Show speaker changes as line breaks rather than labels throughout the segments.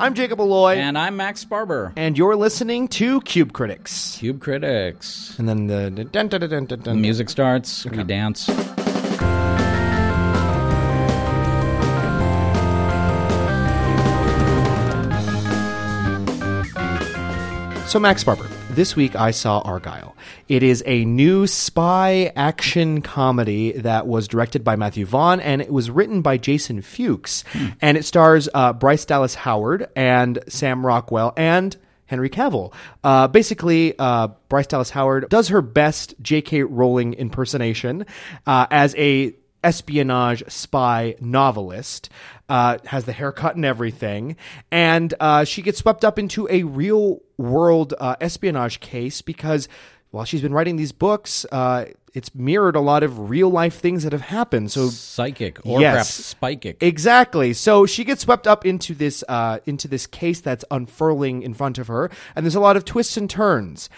I'm Jacob Aloi.
And I'm Max Sparber.
And you're listening to Cube Critics.
Cube Critics.
And then the, the dun, dun, dun, dun,
music starts, okay. we dance.
So, Max Sparber, this week I saw Argylle. It is a new spy action comedy that was directed by Matthew Vaughn and it was written by Jason Fuchs. Hmm. And it stars uh, Bryce Dallas Howard and Sam Rockwell and Henry Cavill. Uh, basically, uh, Bryce Dallas Howard does her best J.K. Rowling impersonation uh, as a espionage spy novelist. Uh, has the haircut and everything, and uh, she gets swept up into a real world uh, espionage case because while she's been writing these books, uh, it's mirrored a lot of real life things that have happened. So
psychic or yes, perhaps spikic.
Exactly. So she gets swept up into this uh, into this case that's unfurling in front of her, and there's a lot of twists and turns.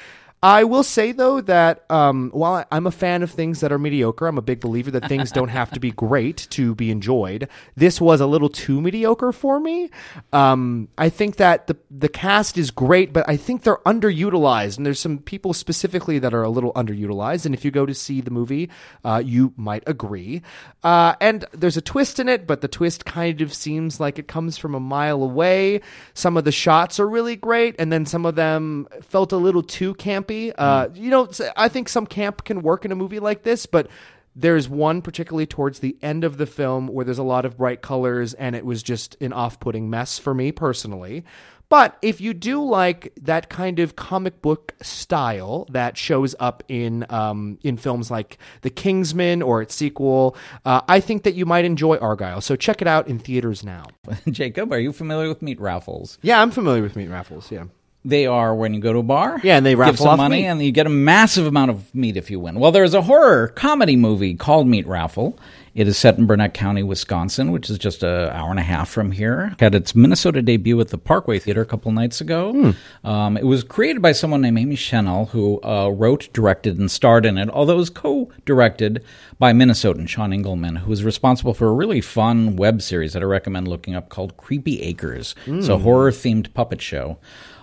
I will say though that um, while I'm a fan of things that are mediocre, I'm a big believer that things don't have to be great to be enjoyed. This was a little too mediocre for me. Um, I think that the the cast is great, but I think they're underutilized, and there's some people specifically that are a little underutilized. And if you go to see the movie, uh, you might agree. Uh, and there's a twist in it, but the twist kind of seems like it comes from a mile away. Some of the shots are really great, and then some of them felt a little too campy campy. Uh, mm. You know, I think some camp can work in a movie like this, but there's one particularly towards the end of the film where there's a lot of bright colors and it was just an off-putting mess for me personally. But if you do like that kind of comic book style that shows up in um, in films like The Kingsman or its sequel, uh, I think that you might enjoy Argylle. So check it out in theaters now.
Jacob, are you familiar with meat raffles?
Yeah, I'm familiar with meat raffles. Yeah.
They are when you go to a bar.
Yeah, and they raffle
give some
off
money,
meat.
and you get a massive amount of meat if you win. Well, there's a horror comedy movie called Meat Raffle. It is set in Burnett County, Wisconsin, which is just an hour and a half from here. Had its Minnesota debut at the Parkway Theater a couple nights ago. Hmm. Um, it was created by someone named Aimee Chenal, who uh, wrote, directed, and starred in it, although it was co directed by Minnesotan Sean Engelman, who was responsible for a really fun web series that I recommend looking up called Creepy Acres. It's a hmm. horror themed puppet show.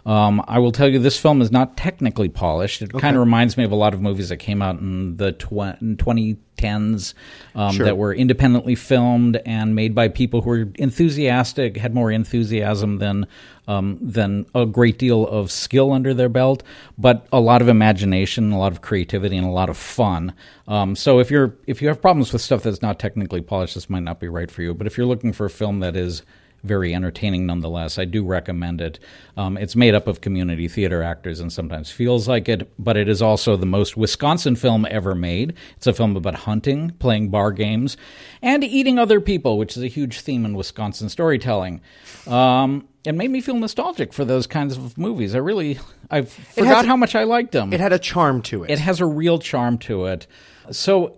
Um, I will tell you, this film is not technically polished. It okay. kind of reminds me of a lot of movies that came out in the tw- 20- tens um, sure. that were independently filmed and made by people who were enthusiastic, had more enthusiasm than um, than a great deal of skill under their belt, but a lot of imagination, a lot of creativity, and a lot of fun. Um, so if you're if you have problems with stuff that's not technically polished, this might not be right for you. But if you're looking for a film that is very entertaining nonetheless. I do recommend it. Um, it's made up of community theater actors and sometimes feels like it, but it is also the most Wisconsin film ever made. It's a film about hunting, playing bar games, and eating other people, which is a huge theme in Wisconsin storytelling. Um, it made me feel nostalgic for those kinds of movies. I really, I forgot how much I liked them.
It had a charm to it.
It has a real charm to it. So,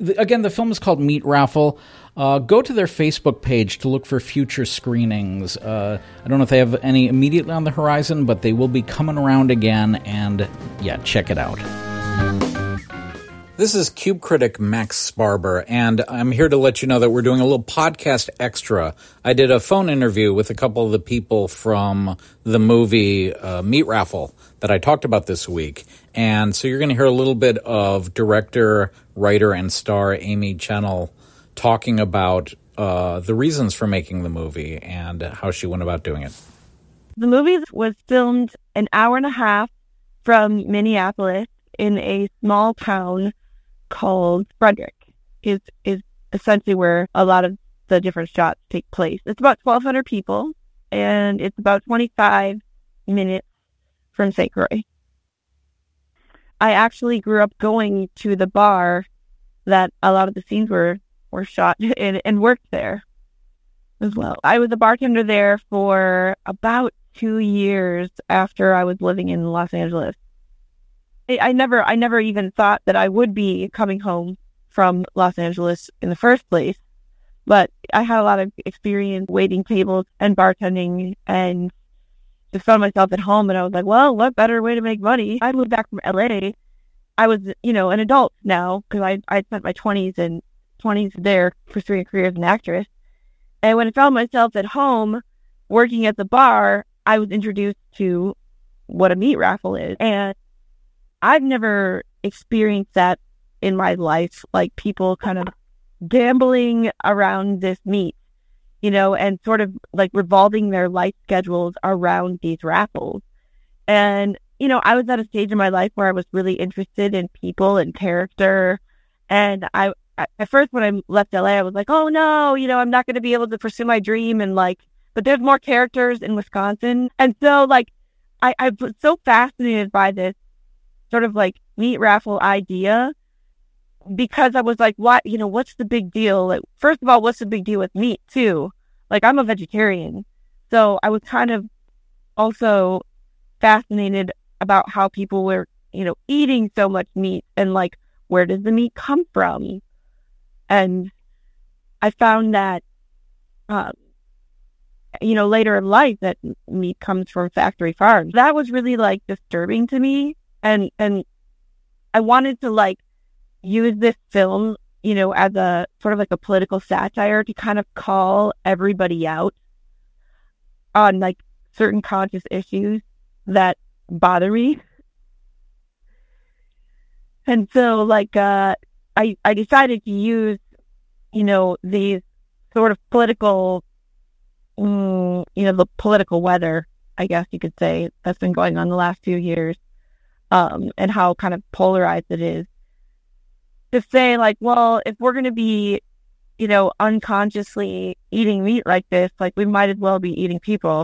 again, the film is called Meat Raffle. Uh, go to their Facebook page to look for future screenings. Uh, I don't know if they have any immediately on the horizon, but they will be coming around again, and yeah, check it out. This is Cube Critic Max Sparber, and I'm here to let you know that we're doing a little podcast extra. I did a phone interview with a couple of the people from the movie uh, Meat Raffle that I talked about this week. And so you're going to hear a little bit of director, writer, and star Aimee Chenal talking about uh, the reasons for making the movie and how she went about doing it.
The movie was filmed an hour and a half from Minneapolis in a small town called Frederick. Is is essentially where a lot of the different shots take place. It's about 1,200 people, and it's about 25 minutes from St. Croix. I actually grew up going to the bar that a lot of the scenes were were shot and, and worked there as well. I was a bartender there for about two years after I was living in Los Angeles. I, I never, I never even thought that I would be coming home from Los Angeles in the first place, but I had a lot of experience waiting tables and bartending and just found myself at home and I was like, well, what better way to make money? I moved back from LA. I was, you know, an adult now because I, I spent my 20s and 20s there pursuing a career as an actress. And when I found myself at home working at the bar, I was introduced to what a meat raffle is. And I've never experienced that in my life, like people kind of gambling around this meat, you know, and sort of like revolving their life schedules around these raffles. And, you know, I was at a stage in my life where I was really interested in people and character. And I, at first when I left LA, I was like, oh no, you know, I'm not going to be able to pursue my dream. And like, but there's more characters in Wisconsin. And so like, I, I was so fascinated by this sort of like meat raffle idea because I was like, what, you know, what's the big deal? Like, first of all, what's the big deal with meat too? Like, I'm a vegetarian. So I was kind of also fascinated about how people were, you know, eating so much meat and like, where does the meat come from? And I found that, um, you know, later in life that meat comes from factory farms. That was really like disturbing to me. And, and I wanted to like use this film, you know, as a sort of like a political satire to kind of call everybody out on like certain conscious issues that bother me. And so like uh I I decided to use, you know, these sort of political mm, you know, the political weather, I guess you could say, that's been going on the last few years, um, and how kind of polarized it is to say like, well, if we're going to be, you know, unconsciously eating meat like this, like we might as well be eating people.